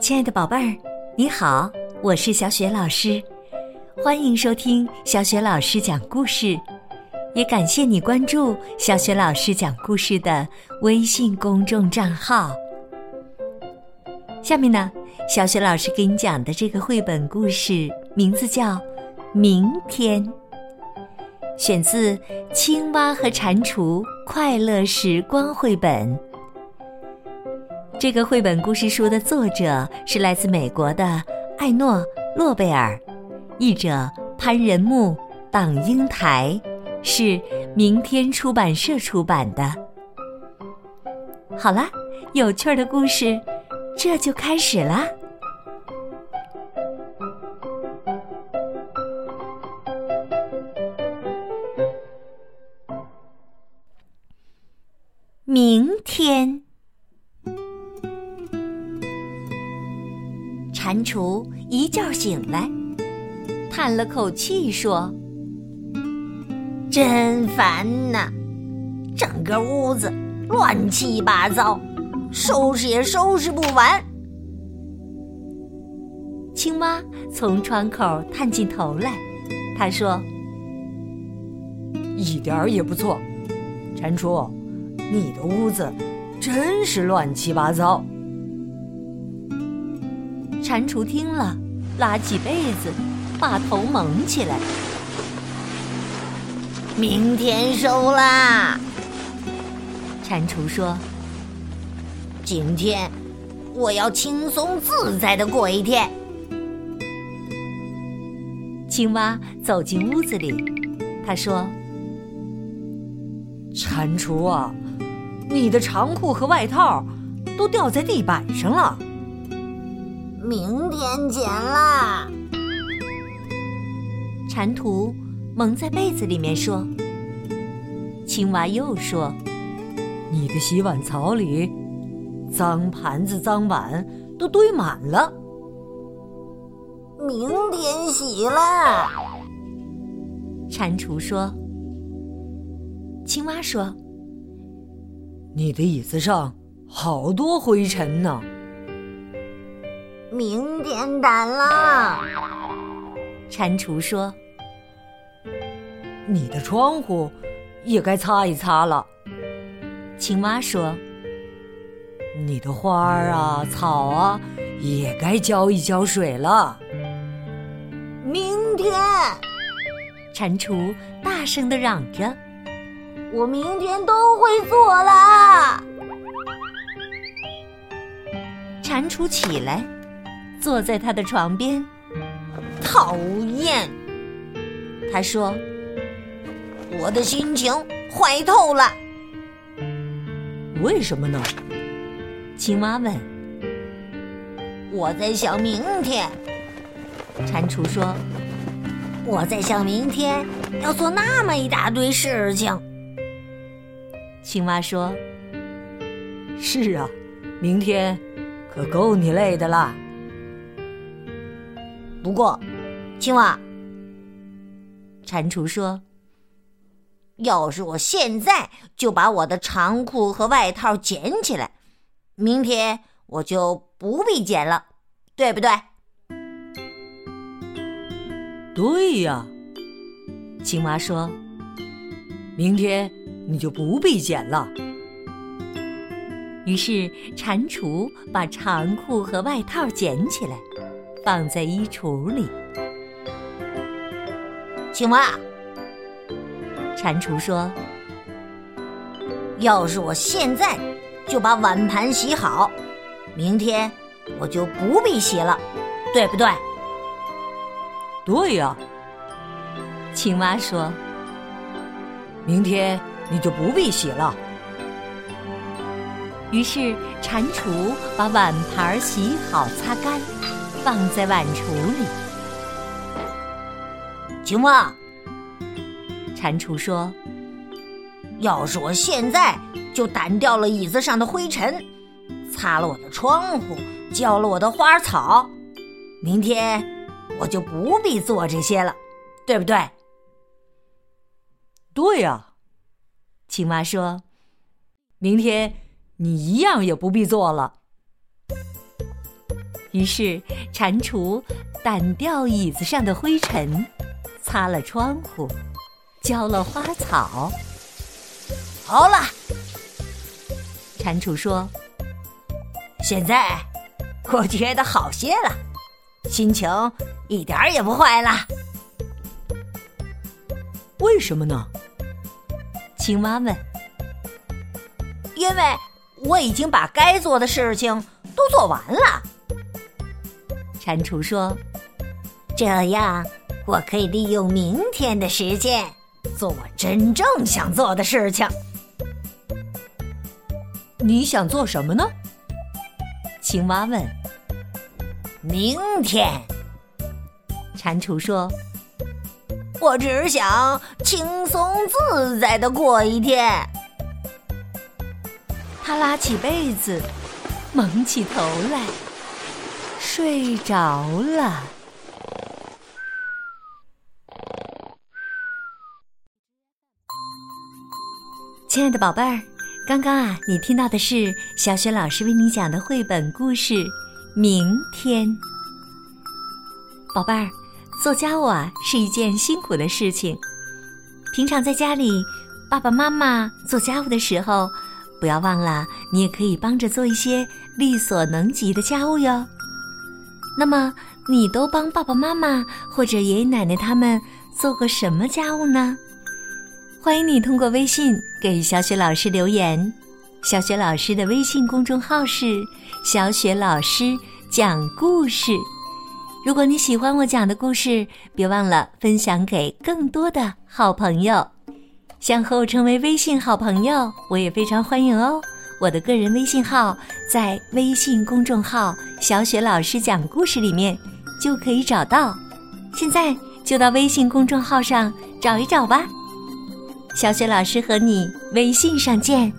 亲爱的宝贝儿，你好，我是小雪老师，欢迎收听小雪老师讲故事，也感谢你关注小雪老师讲故事的微信公众账号。下面呢，小雪老师给你讲的这个绘本故事名字叫《明天》，选自《青蛙和蟾蜍快乐时光》绘本。这个绘本故事书的作者是来自美国的艾诺·诺贝尔，译者潘仁木、党英台，是明天出版社出版的。好啦，有趣的故事。这就开始啦！明天，蟾蜍一觉醒来，叹了口气说：“真烦呐，整个屋子乱七八糟。”收拾也收拾不完。青蛙从窗口探进头来，他说：“一点儿也不错，蟾蜍，你的屋子真是乱七八糟。”蟾蜍听了，拉起被子，把头蒙起来。明天收啦，蟾蜍说。今天我要轻松自在的过一天。青蛙走进屋子里，他说：“蟾蜍啊，你的长裤和外套都掉在地板上了。明天捡啦。”蟾蜍蒙在被子里面说。青蛙又说：“你的洗碗槽里……”脏盘子、脏碗都堆满了，明天洗啦。蟾蜍说：“青蛙说，你的椅子上好多灰尘呢。明天掸了。”蟾蜍说：“你的窗户也该擦一擦了。”青蛙说。你的花儿啊，草啊，也该浇一浇水了。明天，蟾蜍大声的嚷着：“我明天都会做啦。”蟾蜍起来，坐在他的床边。讨厌，他说：“我的心情坏透了。”为什么呢？青蛙问：“我在想明天。”蟾蜍说：“我在想明天要做那么一大堆事情。”青蛙说：“是啊，明天可够你累的啦。不过，青蛙，蟾蜍说：‘要是我现在就把我的长裤和外套捡起来。’”明天我就不必捡了，对不对？对呀，青蛙说：“明天你就不必捡了。”于是蟾蜍把长裤和外套捡起来，放在衣橱里。青蛙，蟾蜍说：“要是我现在……”就把碗盘洗好，明天我就不必洗了，对不对？对呀，青蛙说：“明天你就不必洗了。”于是蟾蜍把碗盘洗好、擦干，放在碗橱里。青蛙，蟾蜍说：“要是我现在……”就掸掉了椅子上的灰尘，擦了我的窗户，浇了我的花草。明天我就不必做这些了，对不对？对呀，青蛙说：“明天你一样也不必做了。于是，蟾蜍掸掉椅子上的灰尘，擦了窗户，浇了花草。好了，蟾蜍说：“现在我觉得好些了，心情一点也不坏了。为什么呢？”青蛙问。“因为我已经把该做的事情都做完了。”蟾蜍说：“这样，我可以利用明天的时间，做我真正想做的事情。你想做什么呢？”青蛙问。“明天。”蟾蜍说：“我只想轻松自在的过一天。”他拉起被子，蒙起头来。睡着了，亲爱的宝贝儿，刚刚啊，你听到的是小雪老师为你讲的绘本故事《明天》。宝贝儿，做家务啊是一件辛苦的事情，平常在家里，爸爸妈妈做家务的时候，不要忘了，你也可以帮着做一些力所能及的家务哟。那么，你都帮爸爸妈妈或者爷爷奶奶他们做过什么家务呢？欢迎你通过微信给小雪老师留言。小雪老师的微信公众号是“小雪老师讲故事”。如果你喜欢我讲的故事，别忘了分享给更多的好朋友。想和我成为微信好朋友，我也非常欢迎哦。我的个人微信号在微信公众号“小雪老师讲故事”里面就可以找到，现在就到微信公众号上找一找吧。小雪老师和你微信上见。